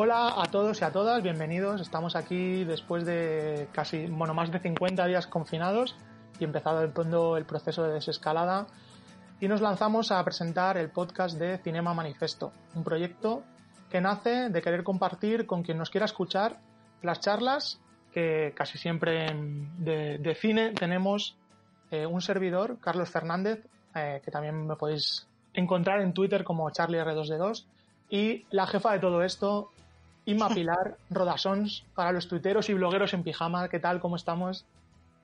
Hola a todos y a todas, bienvenidos. Estamos aquí después de casi, bueno, más de 50 días confinados y empezado el, proceso de desescalada y nos lanzamos a presentar el podcast de Cinema Manifesto, un proyecto que nace de querer compartir con quien nos quiera escuchar las charlas que casi siempre de, cine tenemos eh, un servidor, Carlos Fernández, eh, que también me podéis encontrar en Twitter como CharlieR2D2, y la jefa de todo esto, Inma Pilar Rodasons, para los tuiteros y blogueros en pijama. ¿Qué tal? ¿Cómo estamos?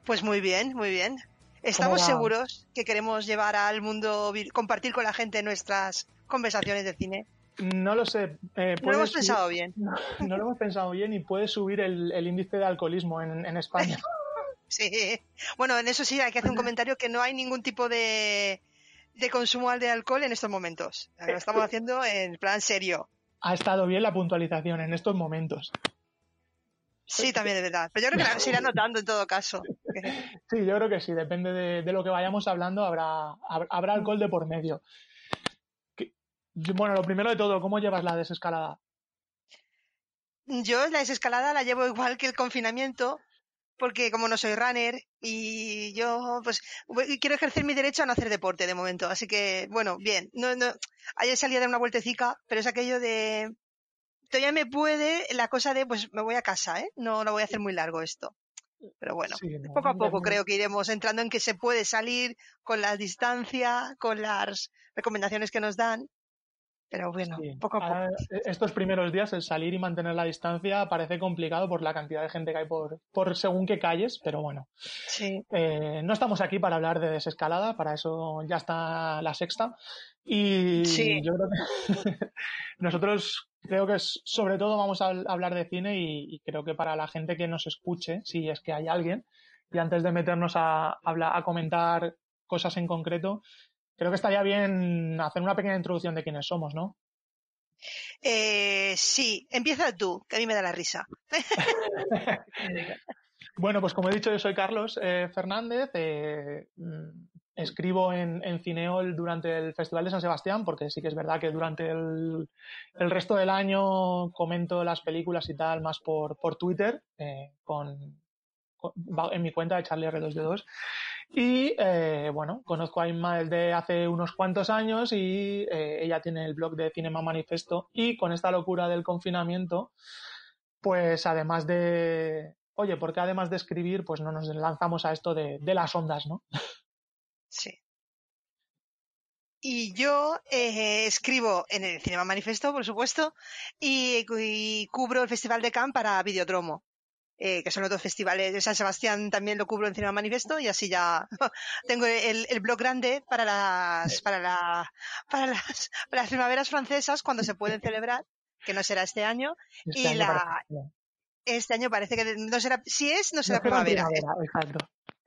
Pues muy bien, muy bien. Estamos seguros que queremos llevar al mundo, compartir con la gente nuestras conversaciones de cine. No lo sé. Eh, no lo hemos pensado bien. No, lo hemos pensado bien y puede subir el, índice de alcoholismo en, España. sí. Bueno, en eso sí hay que hacer un comentario que no hay ningún tipo de, de consumo de alcohol en estos momentos. Lo estamos haciendo en plan serio. Ha estado bien la puntualización en estos momentos. Sí, también de verdad. Pero yo creo que la se irá notando en todo caso. Sí, yo creo que sí. Depende de, lo que vayamos hablando, habrá, habrá alcohol de por medio. Bueno, lo primero de todo, ¿cómo llevas la desescalada? Yo la desescalada la llevo igual que el confinamiento, porque como no soy runner y yo pues quiero ejercer mi derecho a no hacer deporte de momento, así que bueno, bien, no, no, ayer salí a dar una vueltecica, pero es aquello de todavía me puede la cosa de pues me voy a casa, ¿eh? No lo voy a hacer muy largo esto. Pero bueno, poco a poco creo que iremos entrando en que se puede salir con la distancia, con las recomendaciones que nos dan pero bueno, poco a poco. Eh, estos primeros días, el salir y mantener la distancia parece complicado por la cantidad de gente que hay por, por según qué calles, pero bueno. Sí. Eh, no estamos aquí para hablar de desescalada, para eso ya está la sexta. Y yo creo que nosotros creo que sobre todo vamos a hablar de cine y, creo que para la gente que nos escuche, si es que hay alguien, y antes de meternos a, a, a comentar cosas en concreto, creo que estaría bien hacer una pequeña introducción de quiénes somos, ¿no? Eh, sí, empieza tú, que a mí me da la risa. bueno, pues como he dicho, yo soy Carlos eh, Fernández. Eh, mm, escribo en, Cineol durante el Festival de San Sebastián, porque sí que es verdad que durante el, resto del año comento las películas y tal más por, por Twitter, con, en mi cuenta de Charlie R2D2. Y eh, bueno, conozco a Inma desde hace unos cuantos años y eh, ella tiene el blog de Cinema Manifesto y con esta locura del confinamiento, pues además de, oye, porque además de escribir, pues no nos lanzamos a esto de, las ondas, ¿no? Sí. Y yo eh, escribo en el Cinema Manifesto, por supuesto, y, y, cubro el Festival de Cannes para Videodromo eh, que son otros festivales. De San Sebastián también lo cubro en Cinema Manifesto y así ya tengo el, el blog grande para las, para la, para las, para las primaveras francesas cuando se pueden celebrar, que no será este año. Este y la, este año parece que no será, si es, no será primavera.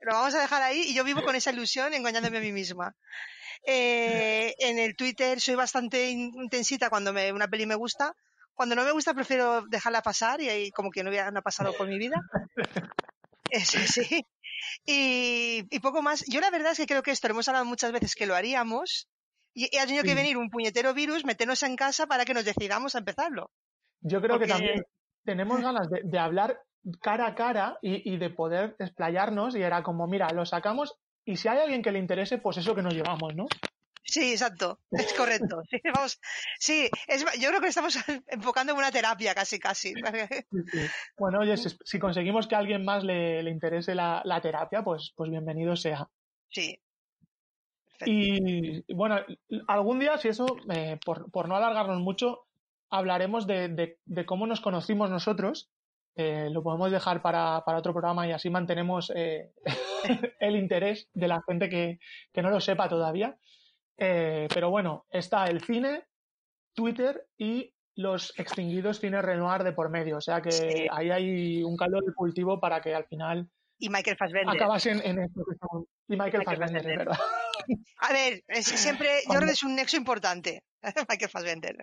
Lo vamos a dejar ahí y yo vivo con esa ilusión engañándome a mí misma. Eh, en el Twitter soy bastante intensita cuando me, una peli me gusta, cuando no me gusta prefiero dejarla pasar y ahí como que no, hubiera, no pasado por mi vida. Eso sí. Y, y, poco más. Yo la verdad es que creo que esto lo hemos hablado muchas veces que lo haríamos y, ha tenido que venir un puñetero virus, meternos en casa para que nos decidamos a empezarlo. Yo creo que también tenemos ganas de, de hablar cara a cara y, y, de poder explayarnos y era como, mira, lo sacamos y si hay alguien que le interese, pues eso que nos llevamos, ¿no? Sí, exacto, es correcto. Sí, vamos, sí es, yo creo que estamos enfocando en una terapia casi, casi. Bueno, oye, si, conseguimos que a alguien más le, le interese la, la, terapia, pues, pues bienvenido sea. Sí. Y bueno, algún día, si eso, eh, por, por, no alargarnos mucho, hablaremos de, de, de cómo nos conocimos nosotros. Eh, lo podemos dejar para, para, otro programa y así mantenemos eh, el interés de la gente que, que no lo sepa todavía. Eh, pero bueno, está el cine, Twitter y los extinguidos cines Renoir de por medio. O sea que ahí hay un calor de cultivo para que al final. Y Michael Fassbender. Acabasen en esto que estamos. Y Michael, Fassbender, es verdad. A ver, siempre, yo creo que es un nexo importante, Michael Fassbender.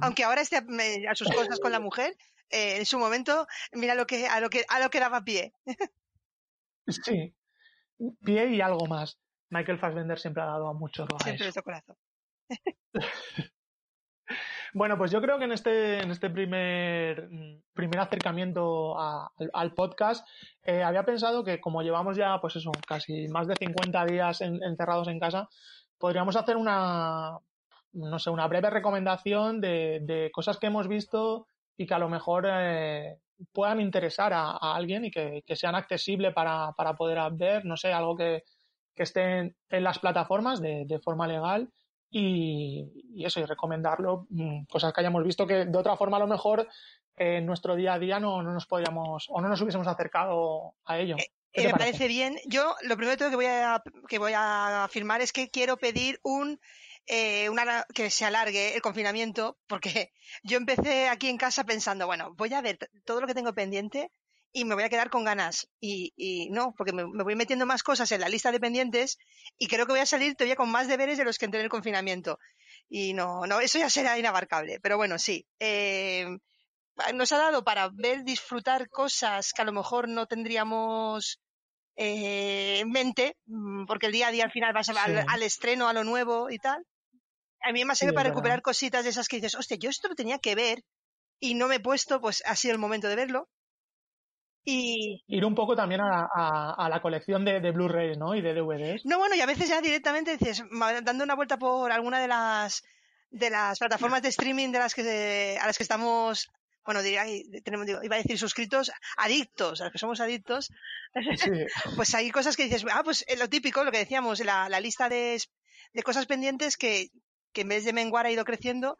Aunque ahora esté a sus cosas con la mujer, eh, en su momento, mira lo que, a lo que, a lo que daba pie. Sí. Pie y algo más. Michael Fassbender siempre ha dado a mucho Siempre corazón. Bueno, pues yo creo que en este, en este primer, primer acercamiento al podcast eh, había pensado que como llevamos ya, pues eso, casi más de 50 días encerrados en casa, podríamos hacer una, no sé, una breve recomendación de, cosas que hemos visto y que a lo mejor eh, puedan interesar a, alguien y que, sean accesibles para, poder ver, no sé, algo que, que esté en, las plataformas de, forma legal y, eso, y recomendarlo, mm, cosas que hayamos visto que de otra forma a lo mejor en nuestro día a día no, nos podíamos o no nos hubiésemos acercado a ello. Eh, eh, me parece? bien. Yo lo primero que voy a, que voy a afirmar es que quiero pedir un eh, una, que se alargue el confinamiento, porque yo empecé aquí en casa pensando, bueno, voy a ver todo lo que tengo pendiente y me voy a quedar con ganas. Y, y no, porque me, voy metiendo más cosas en la lista de pendientes y creo que voy a salir todavía con más deberes de los que entré en el confinamiento. Y no, no, eso ya será inabarcable. Pero bueno, sí. Eh, nos ha dado para ver, disfrutar cosas que a lo mejor no tendríamos eh, en mente, mm, porque el día a día al final vas al, al, estreno, a lo nuevo y tal a mí me ha servido para recuperar cositas de esas que dices, hostia, yo esto lo tenía que ver y no me he puesto, pues ha sido el momento de verlo. Y... Ir un poco también a, la colección de, Blu-rays, ¿no? Y de DVDs. No, bueno, y a veces ya directamente dices, dando una vuelta por alguna de las de las plataformas de streaming de las que a las que estamos bueno, diría, tenemos, iba a decir suscritos, adictos, a los que somos adictos, pues hay cosas que dices, ah, pues eh, lo típico, lo que decíamos, la, la lista de, de, cosas pendientes que que en vez de menguar ha ido creciendo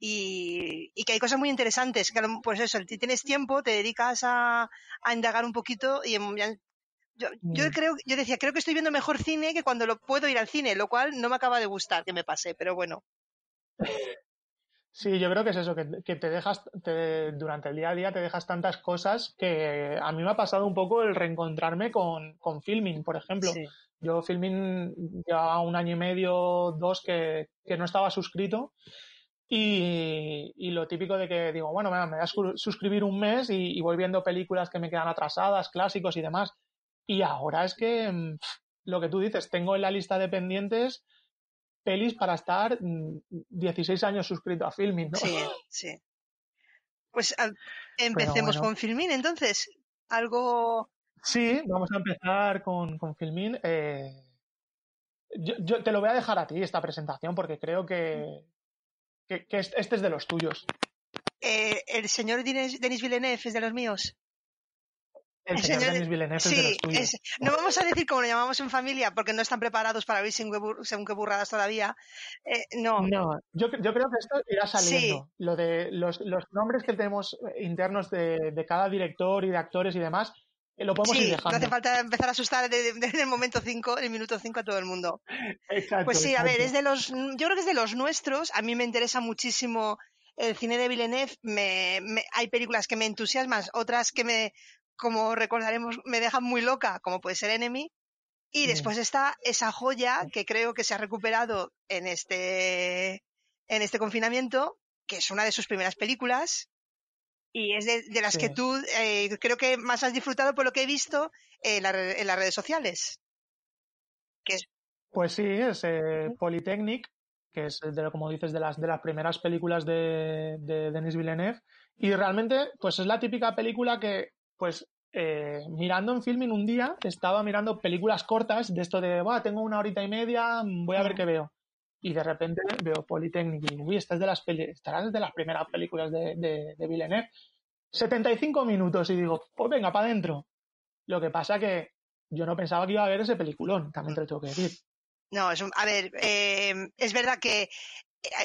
y, que hay cosas muy interesantes. Que, pues eso, si tienes tiempo, te dedicas a, indagar un poquito y yo, yo mm. creo, yo decía, creo que estoy viendo mejor cine que cuando lo puedo ir al cine, lo cual no me acaba de gustar que me pase, pero bueno. Sí, yo creo que es eso, que, te dejas, durante el día a día te dejas tantas cosas que a mí me ha pasado un poco el reencontrarme con, con filming, por ejemplo. Yo filming ya un año y medio, dos que, no estaba suscrito y, lo típico de que digo, bueno, me voy a suscribir un mes y, voy viendo películas que me quedan atrasadas, clásicos y demás. Y ahora es que mm, lo que tú dices, tengo en la lista de pendientes pelis para estar 16 mm, años suscrito a Filmin, ¿no? Sí, sí. Pues empecemos con Filmin, entonces. Algo Sí, vamos a empezar con, con Filmin. Eh, yo, te lo voy a dejar a ti esta presentación porque creo que, que, este es de los tuyos. Eh, ¿El señor Denis, Villeneuve es de los míos? El, señor, Denis Villeneuve es de los tuyos. no vamos a decir cómo lo llamamos en familia porque no están preparados para ver según qué burradas todavía. Eh, no. No, yo, creo que esto irá saliendo. Lo de los, los, nombres que tenemos internos de, de cada director y de actores y demás lo podemos sí, ir dejando. No hace falta empezar a asustar en el momento 5, en el minuto 5 a todo el mundo. Exacto. Pues sí, a ver, es de los, yo creo que es de los nuestros. A mí me interesa muchísimo el cine de Villeneuve. Me, hay películas que me entusiasman, otras que me, como recordaremos, me dejan muy loca, como puede ser Enemy. Y después está esa joya que creo que se ha recuperado en este, en este confinamiento, que es una de sus primeras películas, y es de, las que tú eh, creo que más has disfrutado por lo que he visto en, las redes sociales. Pues sí, es eh, Polytechnic, que es, de, como dices, de las, de las primeras películas de, de Denis Villeneuve. Y realmente, pues es la típica película que, pues, eh, mirando en filming un día, estaba mirando películas cortas de esto de, va, tengo una horita y media, voy a ver qué veo y de repente veo Polytechnic y digo, uy, esta es de las, estará de las primeras películas de, de, de Villeneuve. 75 minutos y digo, pues venga, para adentro. Lo que pasa que yo no pensaba que iba a ver ese peliculón, también te lo tengo que decir. No, es a ver, eh, es verdad que eh,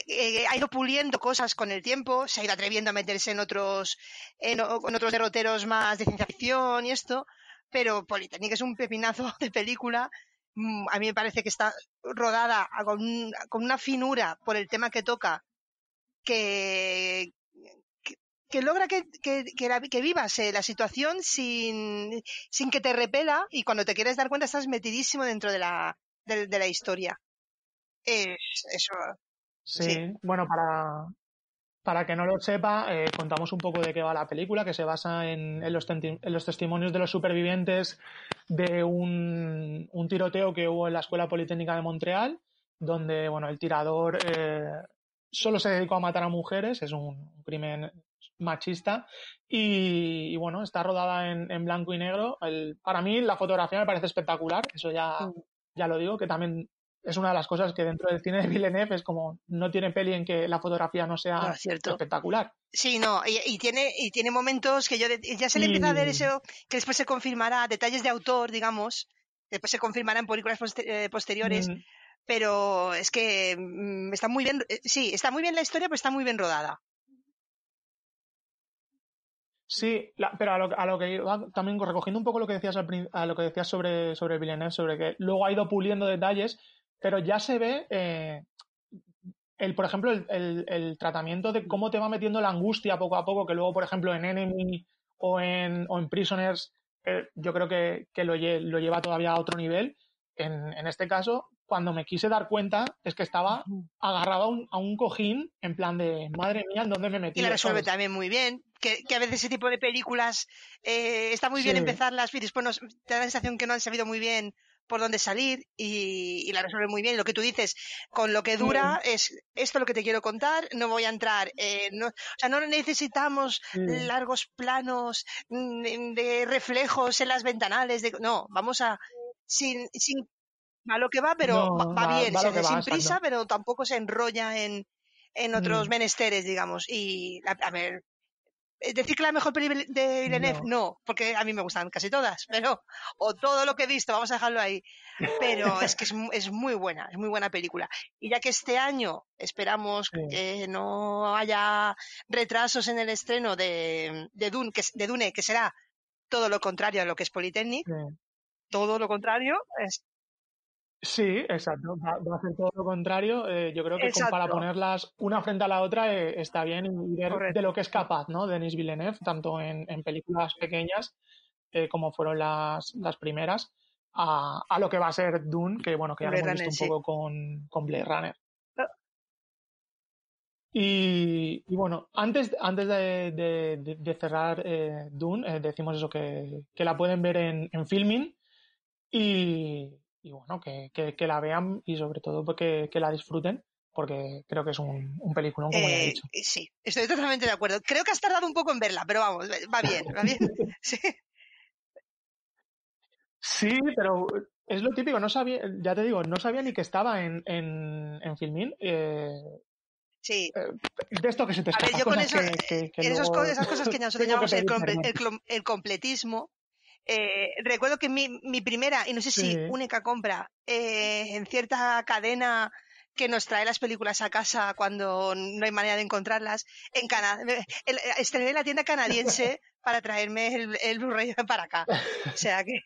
eh, ha ido puliendo cosas con el tiempo, se ha ido atreviendo a meterse en otros, en, en otros derroteros más de ciencia ficción y esto, pero Polytechnic es un pepinazo de película a mí me parece que está rodada con, una finura por el tema que toca que, que, logra que, que, que, vivas eh, la situación sin, sin que te repela y cuando te quieres dar cuenta estás metidísimo dentro de la, de, la historia. eso. sí, bueno, para, para que no lo sepa, eh, contamos un poco de qué va la película, que se basa en, los, testimonios de los supervivientes de un, tiroteo que hubo en la Escuela Politécnica de Montreal, donde bueno, el tirador eh, solo se dedicó a matar a mujeres, es un, crimen machista y, bueno, está rodada en, blanco y negro. para mí la fotografía me parece espectacular, eso ya, ya lo digo, que también es una de las cosas que dentro del cine de Villeneuve es como no tiene peli en que la fotografía no sea espectacular. Sí, no, y, tiene y tiene momentos que yo ya se le empieza a ver eso que después se confirmará, detalles de autor, digamos, después se confirmará en películas eh, posteriores. Mm. Pero es que mm, está muy bien, eh, sí, está muy bien la historia, pero está muy bien rodada. Sí, pero a lo, a lo, que también recogiendo un poco lo que decías a lo que decías sobre, sobre Villeneuve, sobre que luego ha ido puliendo detalles, pero ya se ve eh, el, por ejemplo, el, el, tratamiento de cómo te va metiendo la angustia poco a poco, que luego, por ejemplo, en Enemy o en, o en Prisoners, eh, yo creo que, que lo, lo, lleva todavía a otro nivel. En, en, este caso, cuando me quise dar cuenta, es que estaba agarrado a un, a un cojín en plan de, madre mía, ¿en dónde me metí? Y la resuelve también muy bien. Que, que, a veces ese tipo de películas eh, está muy bien empezarlas y después nos, te da la sensación que no han sabido muy bien por dónde salir y, la resuelve muy bien. Lo que tú dices, con lo que dura, es esto lo que te quiero contar, no voy a entrar. Eh, no, o sea, no necesitamos largos planos mm, de reflejos en las ventanales. De, no, vamos a. Sin, sin a lo que va, pero va, bien, se, sin prisa, pero tampoco se enrolla en, en otros mm. menesteres, digamos. Y a ver, decir que la mejor peli de Villeneuve, no. porque a mí me gustan casi todas, pero, o todo lo que he visto, vamos a dejarlo ahí. Pero es que es, es muy buena, es muy buena película. Y ya que este año esperamos que no haya retrasos en el estreno de, de, Dune, que, de Dune, que será todo lo contrario a lo que es Polytechnic, todo lo contrario, es, Sí, exacto. Va, a hacer todo lo contrario. Eh, yo creo que para ponerlas una frente a la otra eh, está bien y ver de lo que es capaz, ¿no? Denis Villeneuve, tanto en, películas pequeñas eh, como fueron las, las primeras, a, a, lo que va a ser Dune, que bueno, que ya lo hemos visto un poco con, con Blade Runner. Ah. Y, y, bueno, antes, antes de, de, cerrar Dune, decimos eso, que, que, la pueden ver en, en filming y, y bueno, que, que, la vean y sobre todo que, que la disfruten porque creo que es un, un peliculón, como ya he eh, dicho. Sí, estoy totalmente de acuerdo. Creo que has tardado un poco en verla, pero vamos, va bien, va bien. Sí. sí, pero es lo típico, no sabía, ya te digo, no sabía ni que estaba en, en, en Filmin. Eh, sí. Eh, de esto que se te escapa. A ver, yo con eso, que, esas cosas que nosotros llamamos el, el, completismo, eh, recuerdo que mi, mi, primera, y no sé si única compra, eh, en cierta cadena que nos trae las películas a casa cuando no hay manera de encontrarlas, en Canadá, estrené la tienda canadiense para traerme el, el Blu-ray para acá. O sea que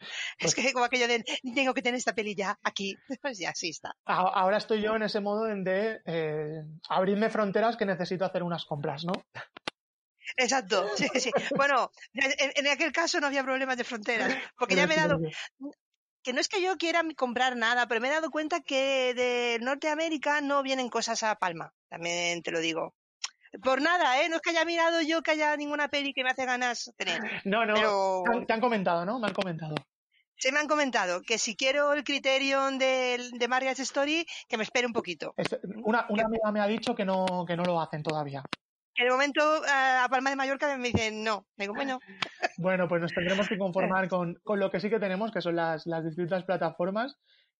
es que como aquello de tengo que tener esta peli ya aquí, pues ya sí está. Ahora estoy yo en ese modo de eh, abrirme fronteras que necesito hacer unas compras, ¿no? Exacto, sí, sí. Bueno, en, aquel caso no había problemas de fronteras, porque ya me he dado, que no es que yo quiera comprar nada, pero me he dado cuenta que de Norteamérica no vienen cosas a Palma, también te lo digo. Por nada, ¿eh? No es que haya mirado yo que haya ninguna peli que me hace ganas tener. No, no, pero... te han comentado, ¿no? Me han comentado. Se me han comentado que si quiero el Criterion de, de Marriage Story, que me espere un poquito. una, una amiga me ha dicho que no, que no lo hacen todavía que de momento a Palma de Mallorca me dicen no. Digo, bueno. Bueno, pues nos tendremos que conformar con, lo que sí que tenemos, que son las, distintas plataformas.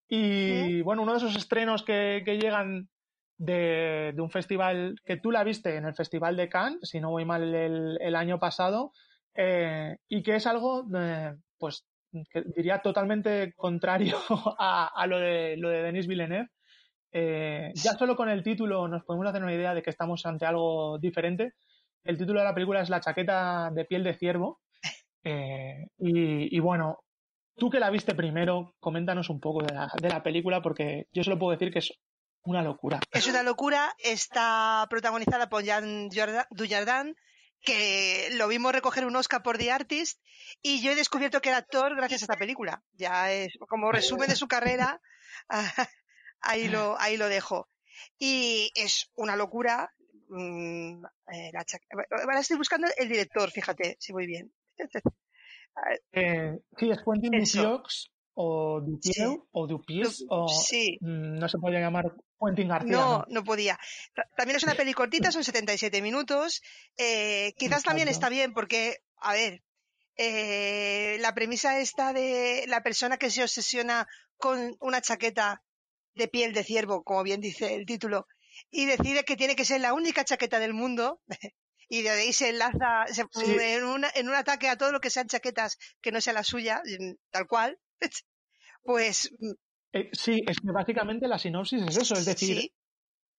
Y bueno, uno de esos estrenos que, llegan de, un festival que tú la viste en el Festival de Cannes, si no voy mal el, año pasado, eh, y que es algo, eh, pues, que diría totalmente contrario a, a, lo de lo de Denis Villeneuve, eh, ya solo con el título nos podemos hacer una idea de que estamos ante algo diferente. El título de la película es La chaqueta de piel de ciervo. Eh, y, bueno, tú que la viste primero, coméntanos un poco de la, película porque yo solo puedo decir que es una locura. Es una locura. Está protagonizada por Jean Dujardin, que lo vimos recoger un Oscar por The Artist y yo he descubierto que era actor gracias a esta película. Ya es como resumen de su carrera. ahí lo, ahí lo dejo. Y es una locura. Mm, eh, ahora estoy buscando el director, fíjate, si voy bien. Eh, sí, es Quentin o Dupieux, o Dupieux, o sí. Mm, no se podía llamar Quentin García. No, no, podía. También es una peli cortita, son 77 minutos. Eh, quizás también está bien porque, a ver, eh, la premisa esta de la persona que se obsesiona con una chaqueta de piel de ciervo, como bien dice el título, y decide que tiene que ser la única chaqueta del mundo, y de ahí se enlaza en, un ataque a todo lo que sean chaquetas que no sea la suya, tal cual, pues... Mm. Eh, sí, es que básicamente la sinopsis es eso, es decir,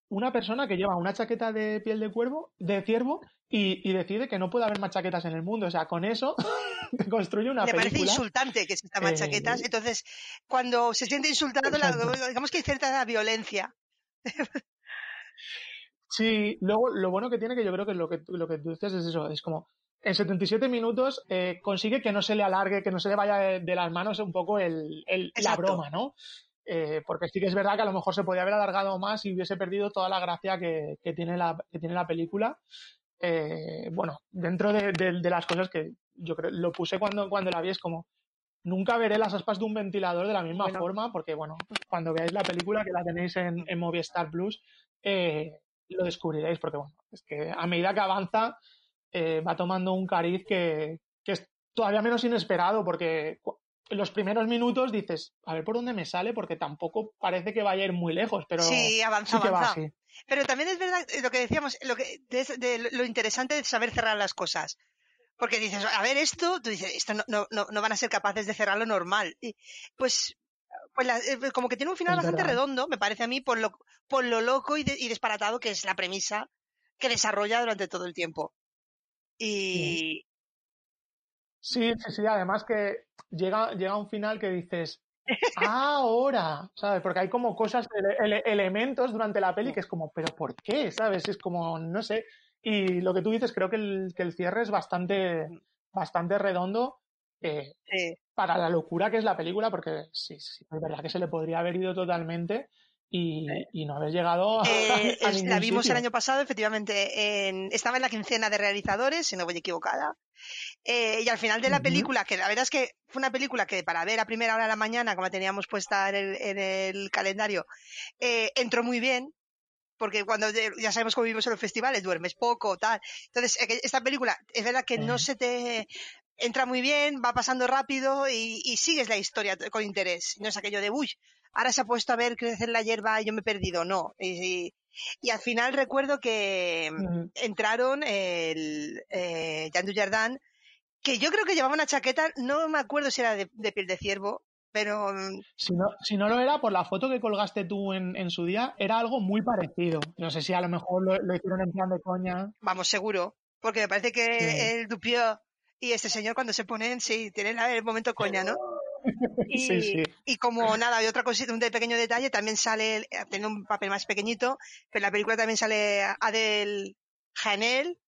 una persona que lleva una chaqueta de piel de cuervo, de ciervo, y, decide que no puede haber más chaquetas en el mundo. O sea, con eso construye una Le película. parece insultante que existan más chaquetas. Eh, Entonces, cuando se siente insultado, digamos que hay cierta violencia. Sí, luego lo bueno que tiene, que yo creo que lo que, lo que tú dices es eso, es como en 77 minutos eh, consigue que no se le alargue, que no se le vaya de, las manos un poco el, la broma, ¿no? Eh, porque sí que es verdad que a lo mejor se podía haber alargado más y hubiese perdido toda la gracia que, tiene, la, que tiene la película. Eh, bueno, dentro de, las cosas que yo creo, lo puse cuando, cuando la vi, es como, nunca veré las aspas de un ventilador de la misma forma, porque bueno, cuando veáis la película, que la tenéis en, en Movistar Plus, eh, lo descubriréis, porque bueno, es que a medida que avanza eh, va tomando un cariz que, es todavía menos inesperado, porque los primeros minutos dices, a ver por dónde me sale, porque tampoco parece que vaya a ir muy lejos, pero sí, avanza, avanza. Pero también es verdad eh, lo que decíamos, lo, que, de, lo interesante de saber cerrar las cosas. Porque dices, a ver, esto, tú dices, esto no, no, no van a ser capaces de cerrarlo normal. Y, pues pues eh, como que tiene un final bastante redondo, me parece a mí, por lo, por lo loco y, disparatado que es la premisa que desarrolla durante todo el tiempo. Y. Sí, sí, sí, además que llega, llega un final que dices, ahora, ¿sabes? Porque hay como cosas, elementos durante la peli que es como, ¿pero por qué? ¿Sabes? Es como, no sé. Y lo que tú dices, creo que el, que el cierre es bastante, bastante redondo. Eh, sí para la locura que es la película, porque sí, sí, es verdad que se le podría haber ido totalmente y, no haber llegado a, eh, La vimos el año pasado, efectivamente, en, estaba en la quincena de realizadores, si no voy equivocada. Eh, y al final de la película, que la verdad es que fue una película que para ver a primera hora de la mañana, como teníamos puesta en el, calendario, eh, entró muy bien, porque cuando ya sabemos cómo vivimos en los festivales, duermes poco, tal. Entonces, esta película, es verdad que no se te entra muy bien, va pasando rápido y, sigues la historia con interés. No es aquello de, uy, ahora se ha puesto a ver crecer la hierba y yo me he perdido. No. Y, al final recuerdo que entraron el eh, Jean Dujardin, que yo creo que llevaba una chaqueta, no me acuerdo si era de, piel de ciervo, pero... Mm, si no, si no lo era, por la foto que colgaste tú en, su día, era algo muy parecido. No sé si a lo mejor lo, hicieron en plan de coña. Vamos, seguro. Porque me parece que el Dupieux y este señor cuando se ponen, sí, tiene el momento coña, ¿no? Y, sí, sí. y como nada, hay otra cosita, un pequeño detalle, también sale, tiene un papel más pequeñito, pero en la película también sale Adel Janel,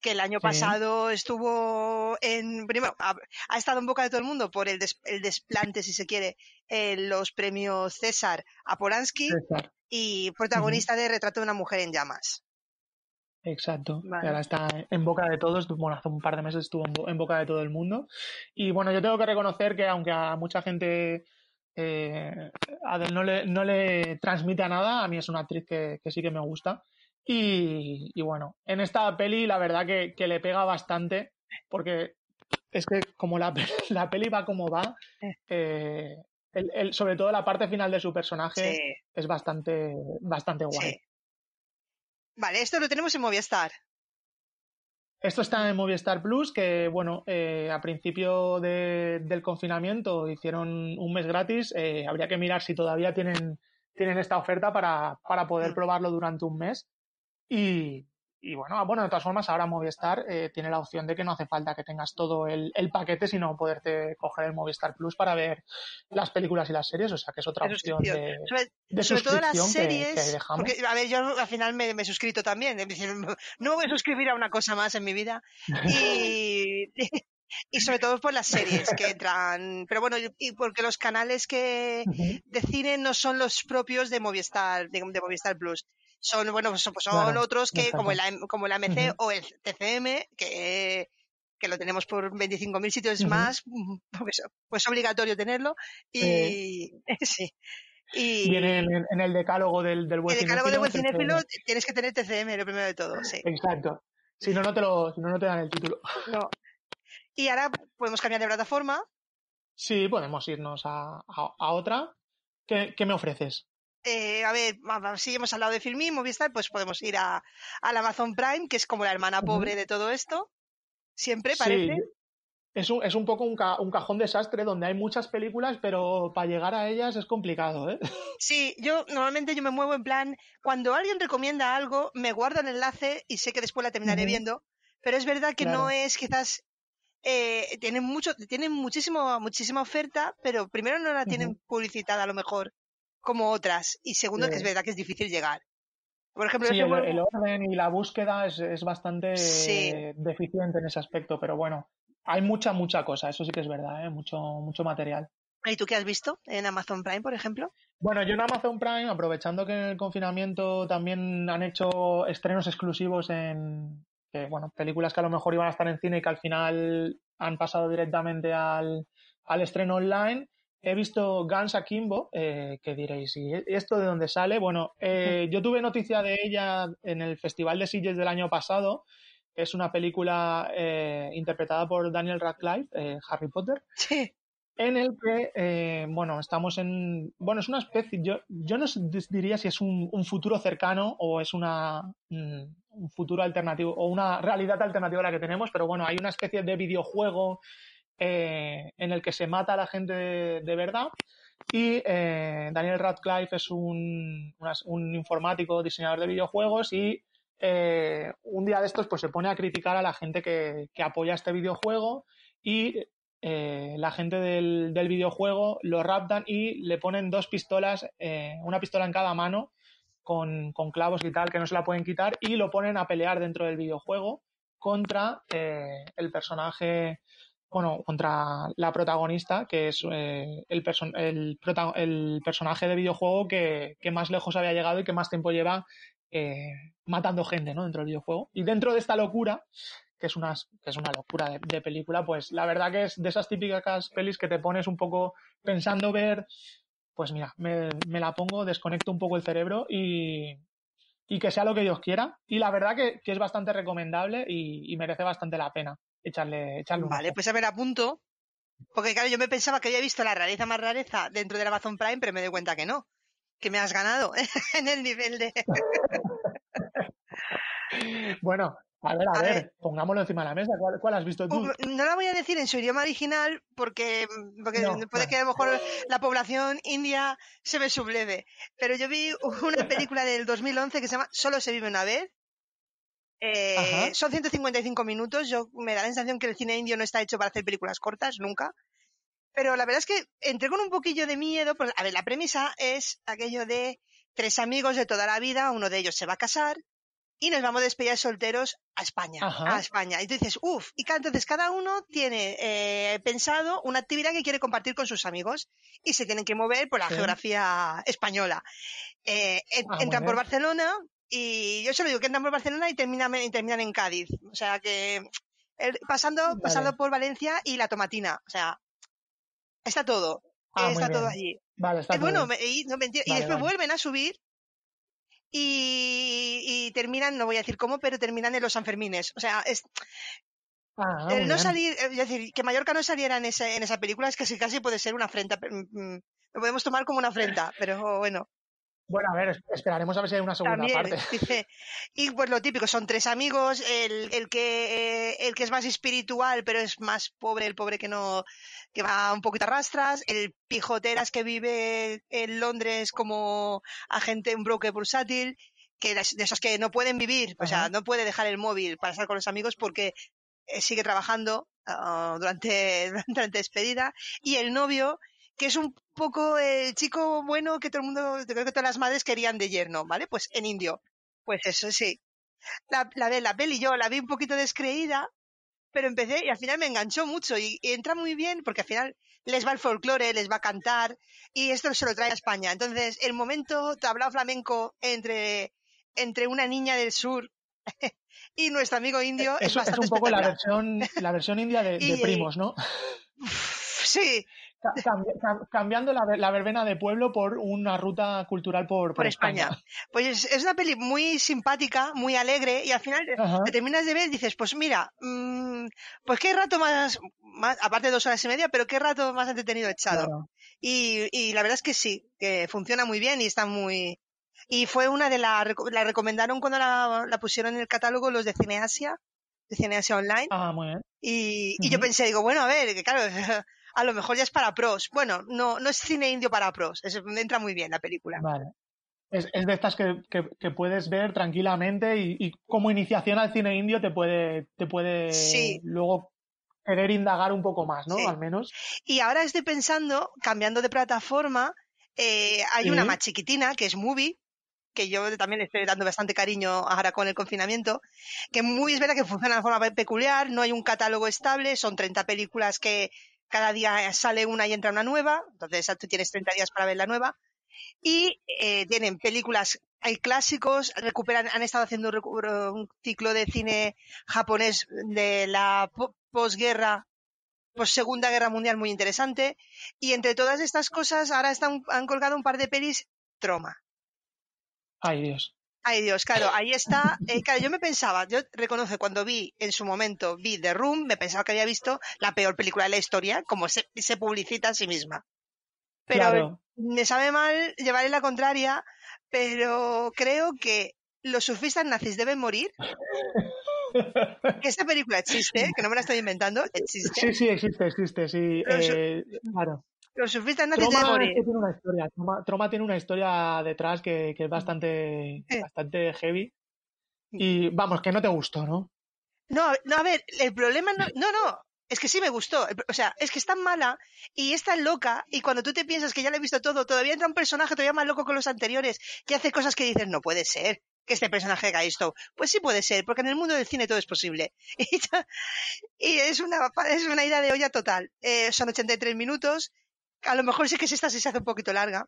que el año pasado estuvo en, primero, ha, estado en boca de todo el mundo por el, el desplante, si se quiere, en los premios César a Polanski y protagonista de Retrato de una mujer en llamas. Exacto. ahora está en boca de todos. Bueno, hace un par de meses estuvo en, boca de todo el mundo. Y bueno, yo tengo que reconocer que aunque a mucha gente eh, Adel no le, no le transmite nada, a mí es una actriz que, sí que me gusta. Y, bueno, en esta peli la verdad que, le pega bastante, porque es que como la, la peli va como va, eh, el, sobre todo la parte final de su personaje es bastante, bastante guay. Vale, esto lo tenemos en Movistar. Esto está en Movistar Plus, que bueno, eh, a principio del confinamiento hicieron un mes gratis. Eh, habría que mirar si todavía tienen, tienen esta oferta para, para poder mm. probarlo durante un mes. Y, y bueno, ah, bueno, de todas formas, ahora Movistar eh, tiene la opción de que no hace falta que tengas todo el, paquete, sino poderte coger el Movistar Plus para ver las películas y las series, o sea que es otra opción de, de sobre, todo las series, Porque, a ver, yo al final me, he suscrito también, no voy a suscribir a una cosa más en mi vida. Y, y sobre todo por las series que entran. Pero bueno, y porque los canales que deciden no son los propios de Movistar, de Movistar Plus son, bueno, pues son, pues otros que, como, el, como el AMC o el TCM, que, que lo tenemos por 25.000 sitios más, pues, pues, obligatorio tenerlo. Y sí. Y en, el decálogo del, del buen El decálogo del buen cinéfilo tienes que tener TCM, lo primero de todo, sí. Exacto. Si no, no te, lo, si no, no te dan el título. No. Y ahora podemos cambiar de plataforma. Sí, podemos irnos a, a, otra. ¿Qué, ¿Qué, me ofreces? Eh, a ver, si hemos hablado de Filmin, Movistar, pues podemos ir a, al Amazon Prime, que es como la hermana pobre de todo esto. Siempre parece. Sí. Es un, es un poco un, un, cajón desastre donde hay muchas películas, pero para llegar a ellas es complicado, ¿eh? Sí, yo normalmente yo me muevo en plan, cuando alguien recomienda algo, me guardo el enlace y sé que después la terminaré viendo, pero es verdad que no es quizás eh, tienen mucho, tienen muchísimo, muchísima oferta, pero primero no la tienen publicitada a lo mejor como otras, y segundo que es verdad que es difícil llegar. Por ejemplo, sí, el, orden y la búsqueda es, es bastante deficiente en ese aspecto, pero bueno, hay mucha, mucha cosa, eso sí que es verdad, ¿eh? mucho, mucho material. ¿Y tú qué has visto en Amazon Prime, por ejemplo? Bueno, yo en Amazon Prime, aprovechando que en el confinamiento también han hecho estrenos exclusivos en, bueno, películas que a lo mejor iban a estar en cine y que al final han pasado directamente al, al estreno online. He visto Guns Akimbo, eh, que diréis, ¿y esto de dónde sale? Bueno, eh, yo tuve noticia de ella en el Festival de Sitges del año pasado es una película eh, interpretada por Daniel Radcliffe, eh, Harry Potter. Sí. En el que, eh, bueno, estamos en. Bueno, es una especie. Yo, yo no diría si es un, futuro cercano o es una, mm, un futuro alternativo o una realidad alternativa a la que tenemos, pero bueno, hay una especie de videojuego en el que se mata a la gente de, verdad. Y Daniel Radcliffe es un, un informático, diseñador de videojuegos y eh, un día de estos pues se pone a criticar a la gente que, apoya este videojuego y eh, la gente del, videojuego lo raptan y le ponen dos pistolas, eh, una pistola en cada mano con, clavos y tal que no se la pueden quitar y lo ponen a pelear dentro del videojuego contra el personaje, bueno, contra la protagonista, que es el, el, personaje de videojuego que, más lejos había llegado y que más tiempo lleva eh, matando gente ¿no? dentro del videojuego. Y dentro de esta locura, que es una, que es una locura de, película, pues la verdad que es de esas típicas pelis que te pones un poco pensando ver, pues mira, me, la pongo, desconecto un poco el cerebro y, que sea lo que Dios quiera. Y la verdad que, es bastante recomendable y, merece bastante la pena echarle, echarle un Vale, pues a ver, a punto. Porque claro, yo me pensaba que había visto la rareza más rareza dentro de Amazon Prime, pero me doy cuenta que no que me has ganado en el nivel de... bueno, a ver, a, ver, pongámoslo encima de la mesa. ¿Cuál, has visto tú? No la voy a decir en su idioma original porque, porque puede que a lo mejor la población india se me subleve. Pero yo vi una película del 2011 que se llama Solo se vive una vez. Eh, son 155 minutos. Yo me da la sensación que el cine indio no está hecho para hacer películas cortas, nunca. Pero la verdad es que entré con un poquillo de miedo. Pues, a ver, la premisa es aquello de tres amigos de toda la vida, uno de ellos se va a casar y nos vamos a despedir solteros a España. A España. Y tú dices, uff, y entonces cada uno tiene eh, pensado una actividad que quiere compartir con sus amigos y se tienen que mover por la geografía española. Eh, ah, entran por Barcelona y yo solo digo que entran por Barcelona y terminan, terminan en Cádiz. O sea que pasando, pasando por Valencia y la Tomatina. O sea, Está todo. Ah, está todo allí. Vale, está bueno, y, después vuelven a subir y, terminan, no voy a decir cómo, pero terminan en los Sanfermines. O sea, es. Ah, el no salir, es decir, que Mallorca no saliera en, ese, en esa película es que casi puede ser una afrenta. Mm, mm, lo podemos tomar como una afrenta, pero bueno. Bueno, a ver, esperaremos a ver si hay una segunda parte. Y pues lo típico, son tres amigos, el, el, que, el que es más espiritual, pero es más pobre, el pobre que no, que va un poquito a rastras, el pijoteras que vive en Londres como agente, un broker bursátil, que de esos que no pueden vivir, o sea, no puede dejar el móvil para estar con los amigos porque eh, sigue trabajando ah, durante, durante despedida, y el novio que es un poco el chico bueno que todo el mundo, creo que todas las madres querían de yerno, ¿vale? Pues en indio. Pues eso sí. La, la, la peli yo la vi un poquito descreída, pero empecé y al final me enganchó mucho y, entra muy bien porque al final les va el folclore, les va a cantar y esto se lo trae a España. Entonces, el momento tablao flamenco entre, entre una niña del sur y nuestro amigo indio es, Eso, es bastante un poco la versión, la versión india de, de Y- primos, ¿no? Sí, cambi- cam- cambiando la, la verbena de pueblo por una ruta cultural por, por por España. Pues es, una peli muy simpática, muy alegre y al final te- Ajá. te terminas de ver y dices, pues mira, mm, pues qué rato más, más, aparte de dos horas y media, pero qué rato más entretenido echado. Claro. Y, y la verdad es que sí, que funciona muy bien y está muy... Y fue una de las... La recomendaron cuando la, la pusieron en el catálogo los de Cineasia, de Cineasia Online. Ah, muy bien. Y, y yo pensé, digo, bueno, a ver, que claro, a lo mejor ya es para pros. Bueno, no, no es cine indio para pros. Es, entra muy bien la película. Vale. Es, es de estas que, que- que puedes ver tranquilamente y, y como iniciación al cine indio te puede, te puede Sí. luego querer indagar un poco más, ¿no? Sí. Al menos. Y ahora estoy pensando, cambiando de plataforma, eh, hay Sí. una más chiquitina, que es Movie, que yo también le estoy dando bastante cariño ahora con el confinamiento, que muy es verdad que funciona de forma pe- peculiar, no hay un catálogo estable, son 30 películas que cada día sale una y entra una nueva, entonces tú tienes 30 días para ver la nueva, y eh, tienen películas, hay clásicos, recuperan, han estado haciendo un ciclo de cine japonés de la po- posguerra, pues Segunda Guerra Mundial muy interesante, y entre todas estas cosas ahora están, han colgado un par de pelis Troma. Ay, Dios. Ay Dios, claro, ahí está. Eh, claro, yo me pensaba, yo reconozco cuando vi en su momento, vi The Room, me pensaba que había visto la peor película de la historia, como se, se publicita a sí misma. Pero Claro. me sabe mal llevarle la contraria, pero creo que los surfistas nazis deben morir. Que esta película existe, que no me la estoy inventando, existe. Sí, sí, existe, existe, sí. Eh, claro. Los surfistas Troma, tiene una historia. Troma, Troma tiene una historia detrás que, que es bastante, bastante heavy. Y vamos, que no te gustó, ¿no? No, no, a ver, el problema no, no, no, es que sí me gustó, o sea, es que es tan mala y es tan loca y cuando tú te piensas que ya le he visto todo, todavía entra un personaje todavía más loco que los anteriores que hace cosas que dices, no puede ser que este personaje haga esto. Pues sí puede ser, porque en el mundo del cine todo es posible. Y, es una, es una idea de olla total. Eh, son 83 minutos, a lo mejor sí que esta sí se hace un poquito larga,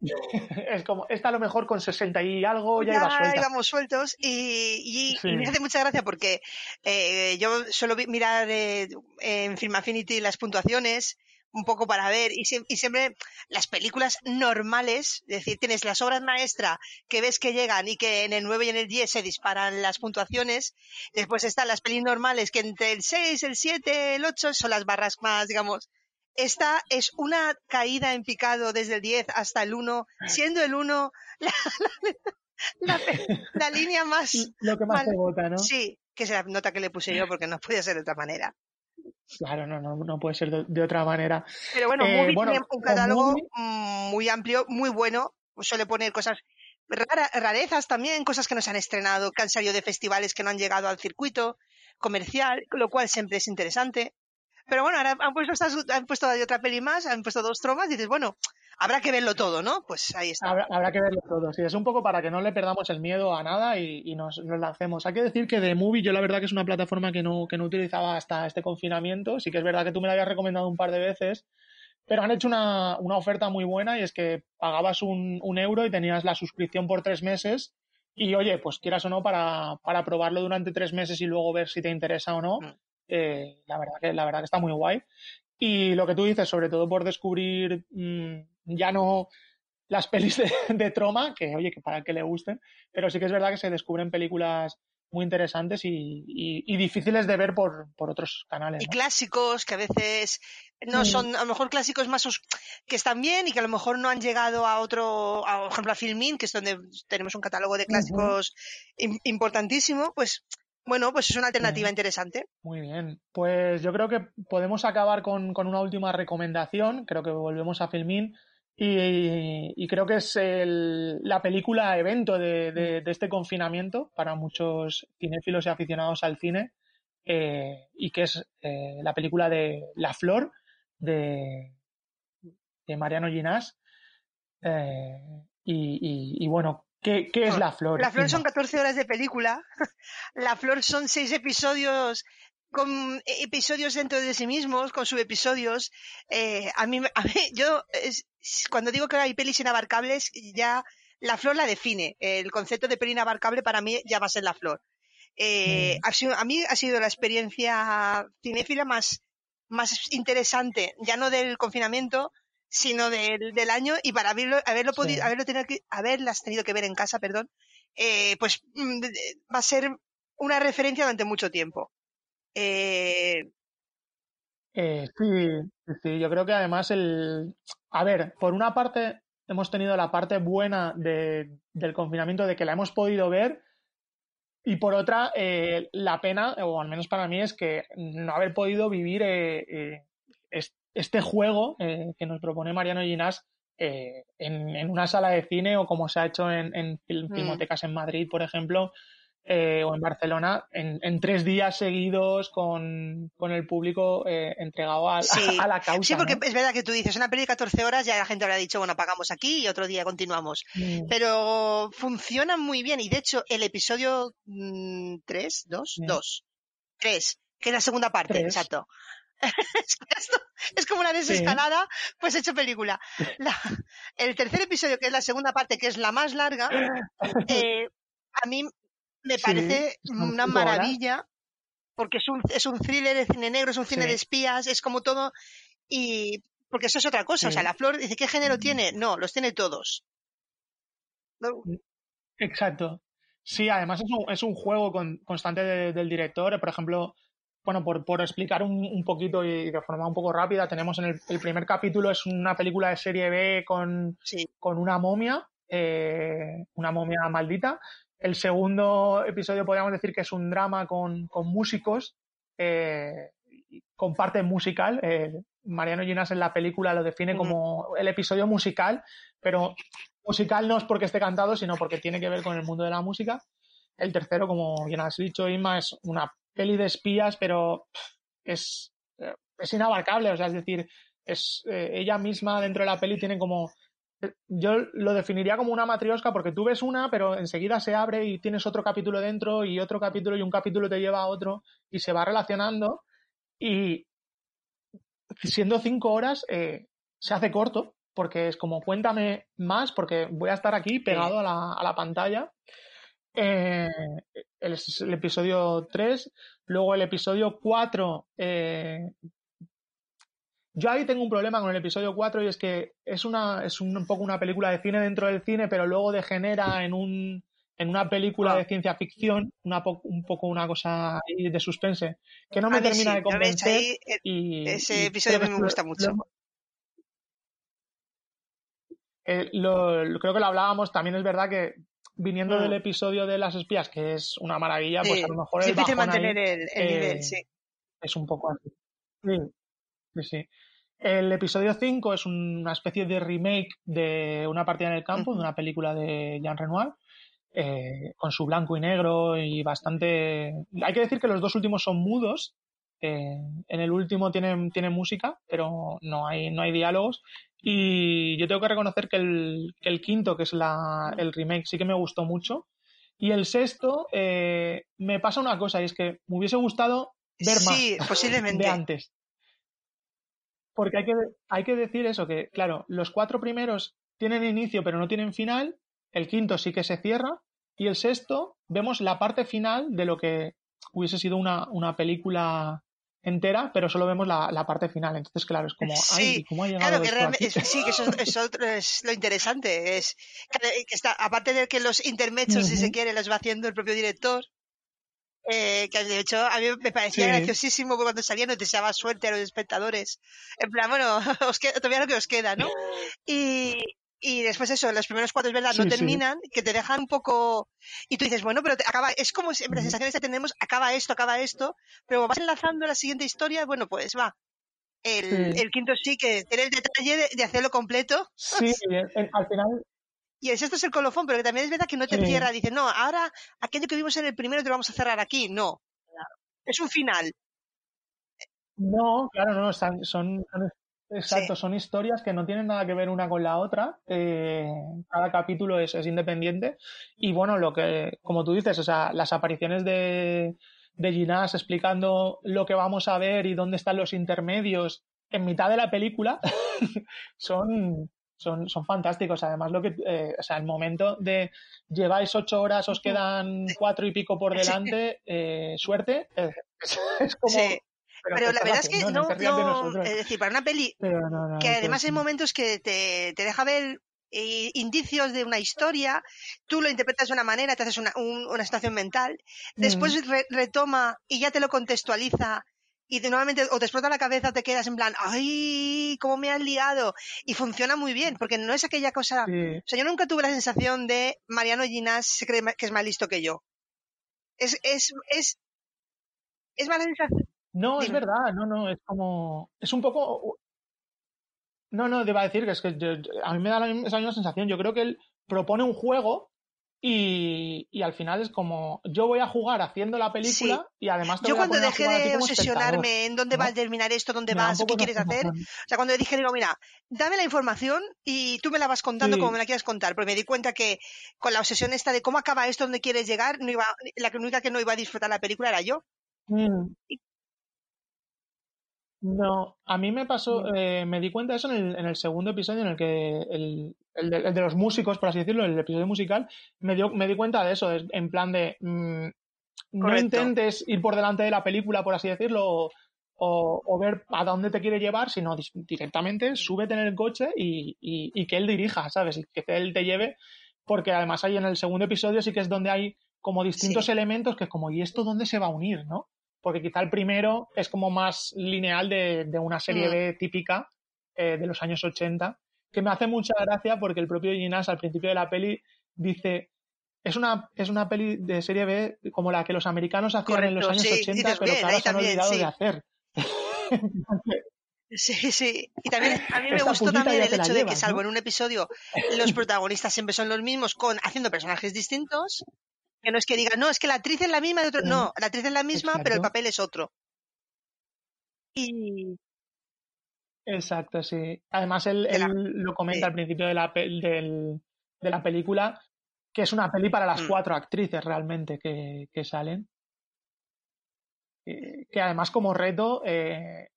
Es como, esta a lo mejor con 60 y algo ya, ya iba suelta. íbamos sueltos y, y- Sí. y me hace mucha gracia porque eh, yo suelo mirar eh, en Film Affinity las puntuaciones un poco para ver y, siem- y siempre las películas normales, es decir, tienes las obras maestra que ves que llegan y que en el 9 y en el 10 se disparan las puntuaciones, después están las pelis normales que entre el 6, el 7, el 8 son las barras más, digamos, esta es una caída en picado desde el 10 hasta el 1, siendo el 1 la, la- la- la línea más... Lo que más te vota, ¿no? Sí, que es la nota que le puse yo porque no podía ser de otra manera. Claro, no, no, no puede ser de, de otra manera. Pero bueno, Eh, Movie bueno, tiene un catálogo Movie- mm, muy amplio, muy bueno. Suele poner cosas rara- rarezas también, cosas que no se han estrenado, que han salido de festivales que no han llegado al circuito comercial, lo cual siempre es interesante. Pero bueno, ahora han puesto, estas, han puesto otra peli más, han puesto dos tromas y dices, bueno, habrá que verlo todo, ¿no? Pues ahí está. Habrá, habrá que verlo todo. Sí, es un poco para que no le perdamos el miedo a nada y, y nos, nos lancemos. Hay que decir que The Movie, yo la verdad que es una plataforma que no, que no utilizaba hasta este confinamiento. Sí que es verdad que tú me la habías recomendado un par de veces, pero han hecho una, una oferta muy buena y es que pagabas un, un euro y tenías la suscripción por tres meses. Y oye, pues quieras o no, para, para probarlo durante tres meses y luego ver si te interesa o no, Mm. Eh, la, verdad que, la verdad que está muy guay. Y lo que tú dices, sobre todo por descubrir mm, ya no las pelis de, de Troma, que oye, que para que le gusten, pero sí que es verdad que se descubren películas muy interesantes y, y- y difíciles de ver por, por otros canales. y clásicos que a veces no Mm. son, a lo mejor clásicos más que están bien y que a lo mejor no han llegado a otro, a, por ejemplo a Filmin, que es donde tenemos un catálogo de clásicos im- importantísimo, pues bueno, pues es una alternativa interesante. Muy bien. Pues yo creo que podemos acabar con, con una última recomendación. Creo que volvemos a Filmin. Y, y creo que es el- la película evento de, de- de este confinamiento para muchos cinéfilos y aficionados al cine. eh, y que es eh, la película de La Flor de, de Mariano Ginás. Eh, y, y- y bueno, ¿qué, qué es La Flor? La Flor son Inma? 14 horas de película. La Flor son seis episodios con episodios dentro de sí mismos, con subepisodios. Eh, a mí, a mí yo, es- cuando digo que hay pelis inabarcables, ya La Flor la define. El concepto de peli inabarcable para mí ya va a ser La Flor. Eh, mm. a mí ha sido la experiencia cinéfila más, más interesante, ya no del confinamiento, sino del, del año, y para haberlo, haberlo podido, haberlo tenido que, haberlas tenido que ver en casa, perdón, eh, pues mm, va a ser una referencia durante mucho tiempo. Eh... Eh, sí, sí, yo creo que además el... A ver, por una parte hemos tenido la parte buena de, del confinamiento de que la hemos podido ver y por otra eh, la pena, o al menos para mí, es que no haber podido vivir eh, este juego que nos propone Mariano Ginás en, en, una sala de cine o como se ha hecho en, en mm. filmotecas en Madrid, por ejemplo, eh, o en Barcelona en, tres días seguidos con, el público eh, entregado a, la causa. Sí, porque es verdad que tú dices, una peli de 14 horas ya la gente habrá dicho, bueno, pagamos aquí y otro día continuamos. Mm. Pero funciona muy bien y de hecho el episodio 3, 2, 2, 3, que es la segunda parte, exacto. es como una desescalada, pues hecho película. el tercer episodio, que es la segunda parte, que es la más larga, eh, a mí me parece una maravilla, porque es un, es un thriller de cine negro, es un cine de espías, es como todo, y porque eso es otra cosa, o sea, la flor dice, ¿qué género tiene? No, los tiene todos. Mm, exacto. Sí, además es un, es un juego constante del director, por ejemplo, bueno, por, por explicar un, un, poquito y de forma un poco rápida, tenemos en el, el primer capítulo, es una película de serie B con, con una momia, eh, una momia maldita, el segundo episodio podríamos decir que es un drama con, músicos, eh, con parte musical. Eh, Mariano Ginas en la película lo define como el episodio musical, pero musical no es porque esté cantado, sino porque tiene que ver con el mundo de la música. El tercero, como bien has dicho, Inma, es una peli de espías, pero es, es inabarcable, o sea, es decir, es ella misma dentro de la peli tiene como yo lo definiría como una matriosca porque tú ves una, pero enseguida se abre y tienes otro capítulo dentro y otro capítulo y un capítulo te lleva a otro y se va relacionando y siendo cinco horas eh, se hace corto porque es como cuéntame más porque voy a estar aquí pegado a, la, a la pantalla. Eh, el, el, episodio 3, luego el episodio 4 eh, yo ahí tengo un problema con el episodio 4 y es que es, una, es un, poco una película de cine dentro del cine, pero luego degenera en, un, en una película ah. de ciencia ficción, una un poco una cosa de suspense, que no me termina de convencer. Eh, y, ese episodio me gusta mucho. Eh, creo que lo hablábamos, también es verdad que viniendo del mm. episodio de las espías, que es una maravilla, pues a lo mejor es difícil mantener el, nivel, eh, sí. Es un poco así. Sí, sí, sí. El episodio 5 es una especie de remake de Una partida en el campo, de una película de Jean Renoir, eh, con su blanco y negro y bastante... Hay que decir que los dos últimos son mudos. Eh, en el último tiene, tiene música, pero no hay, no hay diálogos. Y yo tengo que reconocer que el, el quinto, que es la, el remake, sí que me gustó mucho. Y el sexto, eh, me pasa una cosa, y es que me hubiese gustado ver sí, más posiblemente. de antes. Porque hay que, hay que decir eso, que claro, los cuatro primeros tienen inicio pero no tienen final, el quinto sí que se cierra y el sexto vemos la parte final de lo que hubiese sido una, una película entera, pero solo vemos la, la, parte final. Entonces, claro, es como, sí, ¿cómo ha llegado claro, que sí, que eso, es lo interesante. Es que está, aparte de que los intermedios, si se quiere, los va haciendo el propio director, eh, que de hecho a mí me parecía graciosísimo cuando salía nos deseaba suerte a los espectadores. En plan, bueno, os queda, todavía lo que os queda, ¿no? Y, y después eso, los primeros cuatro es verdad no terminan, que te dejan un poco y tú dices, bueno, pero acaba, es como siempre las sensaciones que tenemos, acaba esto, acaba esto, pero vas enlazando la siguiente historia, bueno, pues va. El, el quinto sí que tiene el detalle de, hacerlo completo. Sí, al final y el sexto es el colofón, pero que también es verdad que no te cierra. Dice, no, ahora aquello que vimos en el primero te lo vamos a cerrar aquí. No. Es un final. No, claro, no, son, son exacto, son historias que no tienen nada que ver una con la otra. Eh, cada capítulo es, es, independiente. Y bueno, lo que, como tú dices, o sea, las apariciones de, de Ginás explicando lo que vamos a ver y dónde están los intermedios en mitad de la película son, son, son fantásticos. Además, lo que, eh, o sea, el momento de lleváis ocho horas, os quedan cuatro y pico por delante, eh, suerte, eh, es, como... Sí. Pero, la verdad es que no, no, es decir, para una peli que además hay momentos que te, te deja ver indicios de una historia, tú lo interpretas de una manera, te haces una, una situación mental, después retoma y ya te lo contextualiza y de nuevamente o te explota la cabeza te quedas en plan, ¡ay! ¿Cómo me han liado? Y funciona muy bien, porque no es aquella cosa. O sea, yo nunca tuve la sensación de Mariano Ginás se cree que es más listo que yo. Es, es, es, es mala sensación. No, es verdad, no, no, es como. Es un poco. No, no, te iba a decir que es que a mí me da esa misma sensación. Yo creo que él propone un juego y, al final es como, yo voy a jugar haciendo la película y además Yo cuando dejé de obsesionarme en dónde va a terminar esto, dónde vas, qué quieres hacer, o sea, cuando dije, digo, mira, dame la información y tú me la vas contando como me la quieras contar, porque me di cuenta que con la obsesión esta de cómo acaba esto, dónde quieres llegar, no iba, la única que no iba a disfrutar la película era yo. Mm. No, a mí me pasó, eh, me di cuenta de eso en el, en el, segundo episodio en el que el, el, de, los músicos, por así decirlo, el episodio musical, me, dio, me di cuenta de eso, en plan de mm, no intentes ir por delante de la película, por así decirlo, o, o, ver a dónde te quiere llevar, sino directamente súbete en el coche y, y, que él dirija, ¿sabes? Y que él te lleve, porque además ahí en el segundo episodio sí que es donde hay como distintos elementos que es como, ¿y esto dónde se va a unir, no? Porque quizá el primero es como más lineal de, una serie B mm. típica eh, de los años 80, que me hace mucha gracia porque el propio Ginás al principio de la peli dice, es una, es una peli de serie B como la que los americanos hacían en los años 80, pero que ahora se han olvidado de hacer. Sí, sí. Y también a mí me gustó también el hecho de que, salvo en un episodio, los protagonistas siempre son los mismos, con haciendo personajes distintos. Que no es que digan, no, es que la actriz es la misma de otro. No, la actriz es la misma, pero el papel es otro. Y. Exacto, sí. Además, él, lo comenta al principio de la, de la película, que es una peli para las mm. cuatro actrices realmente que, que salen. que además, como reto, eh,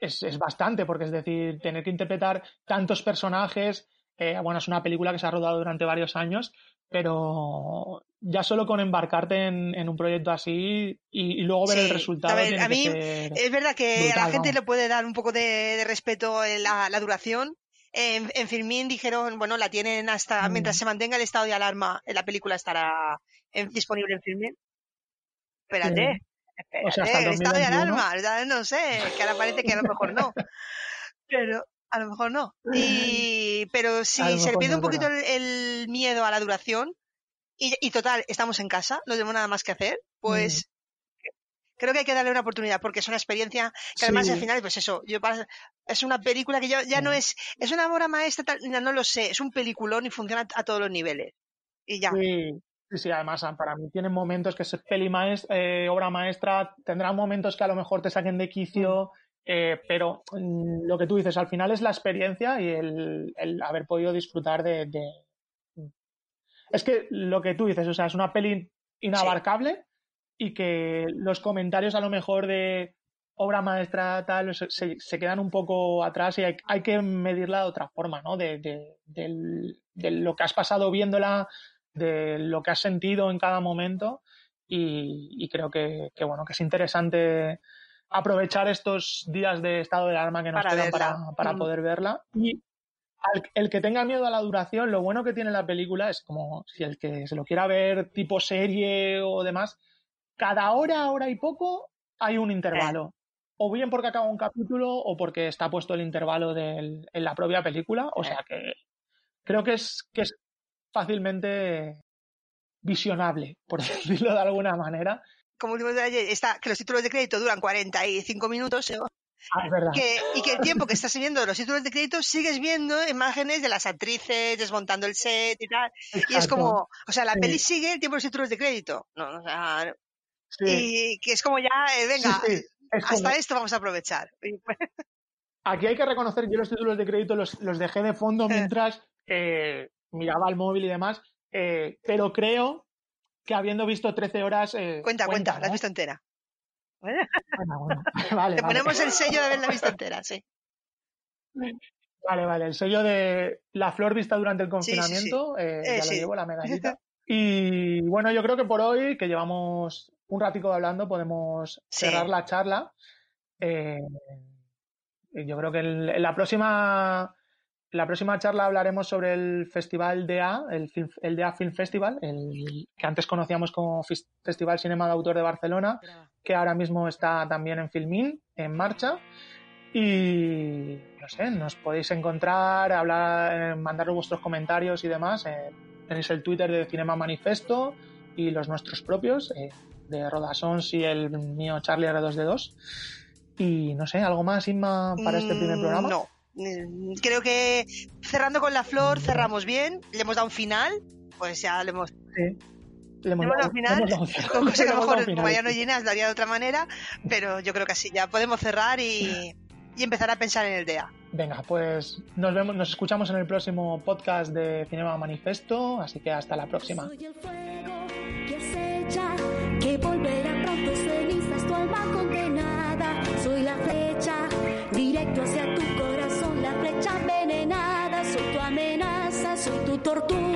es, es, bastante, porque es decir, tener que interpretar tantos personajes. Eh, bueno, es una película que se ha rodado durante varios años, pero ya solo con embarcarte en, un proyecto así y, luego ver el resultado. A, mí es verdad que a la gente le puede dar un poco de, respeto la, la duración. En, en Filmin dijeron, bueno, la tienen hasta mm. mientras se mantenga el estado de alarma, la película estará disponible en Filmin. Espérate, espérate, el, estado de alarma, no sé, que ahora parece que a lo mejor no. Pero a lo mejor no. Y, pero si se le pierde un poquito el, miedo a la duración, y, total, estamos en casa, no tenemos nada más que hacer, pues creo que hay que darle una oportunidad, porque es una experiencia que además al final, pues eso, yo es una película que ya, ya no es, es una obra maestra, no lo sé, es un peliculón y funciona a todos los niveles. Y ya. Sí. Sí, además para mí tienen momentos que es peli maestra, eh, obra maestra, tendrán momentos que a lo mejor te saquen de quicio, eh, pero mm, lo que tú dices, al final es la experiencia y el, haber podido disfrutar de, Es que lo que tú dices, o sea, es una peli inabarcable y que los comentarios a lo mejor de obra maestra tal se, quedan un poco atrás y hay, hay, que medirla de otra forma, ¿no? De, de, de, lo que has pasado viéndola, de lo que has sentido en cada momento y, creo que, bueno, que es interesante aprovechar estos días de estado de alarma que nos quedan para, mm. poder verla. Y el que tenga miedo a la duración, lo bueno que tiene la película es como si el que se lo quiera ver tipo serie o demás, cada hora, hora y poco hay un intervalo. O bien porque acaba un capítulo o porque está puesto el intervalo en la propia película. O sea que creo que es, que es fácilmente visionable, por decirlo de alguna manera como último detalle, está que los títulos de crédito duran 45 minutos. Ah, es verdad. y que el tiempo que estás viendo los títulos de crédito sigues viendo imágenes de las actrices desmontando el set y tal. Y es como, o sea, la peli sigue el tiempo de los títulos de crédito. No, o sea, Y que es como ya, eh, venga, hasta esto vamos a aprovechar. Pues Aquí hay que reconocer, yo los títulos de crédito los, los dejé de fondo mientras eh, miraba el móvil y demás, eh, pero creo que habiendo visto 13 horas. Eh, cuenta, cuenta, la has visto entera. Bueno, vale, Te ponemos el sello de haberla visto entera, sí. Vale, vale, el sello de la flor vista durante el confinamiento, eh, ya lo llevo, la medallita. Y bueno, yo creo que por hoy, que llevamos un ratico hablando, podemos cerrar la charla. Eh, yo creo que en la próxima la próxima charla hablaremos sobre el Festival DA, el, el DA Film Festival, el que antes conocíamos como Festival Cinema de Autor de Barcelona, que ahora mismo está también en Filmin, en marcha. Y no sé, nos podéis encontrar, hablar, mandaros vuestros comentarios y demás. Eh, tenéis el Twitter de Cinema Manifesto y los nuestros propios, eh, de Rodasons y el mío Charlie R2D2. Y no sé, ¿algo más, Inma, para este primer mm, programa? No. Mm, creo que cerrando con la flor cerramos bien, le hemos dado un final, pues ya le hemos... Sí. Le hemos, dado un final, con cosas que a lo mejor como ya no llenas lo haría de otra manera, pero yo creo que así ya podemos cerrar y, y empezar a pensar en el DEA. Venga, pues nos vemos, nos escuchamos en el próximo podcast de Cinema Manifesto, así que hasta la próxima. Soy el fuego que acecha, que volverá pronto cenizas tu alma condenada. Soy tu amenaza,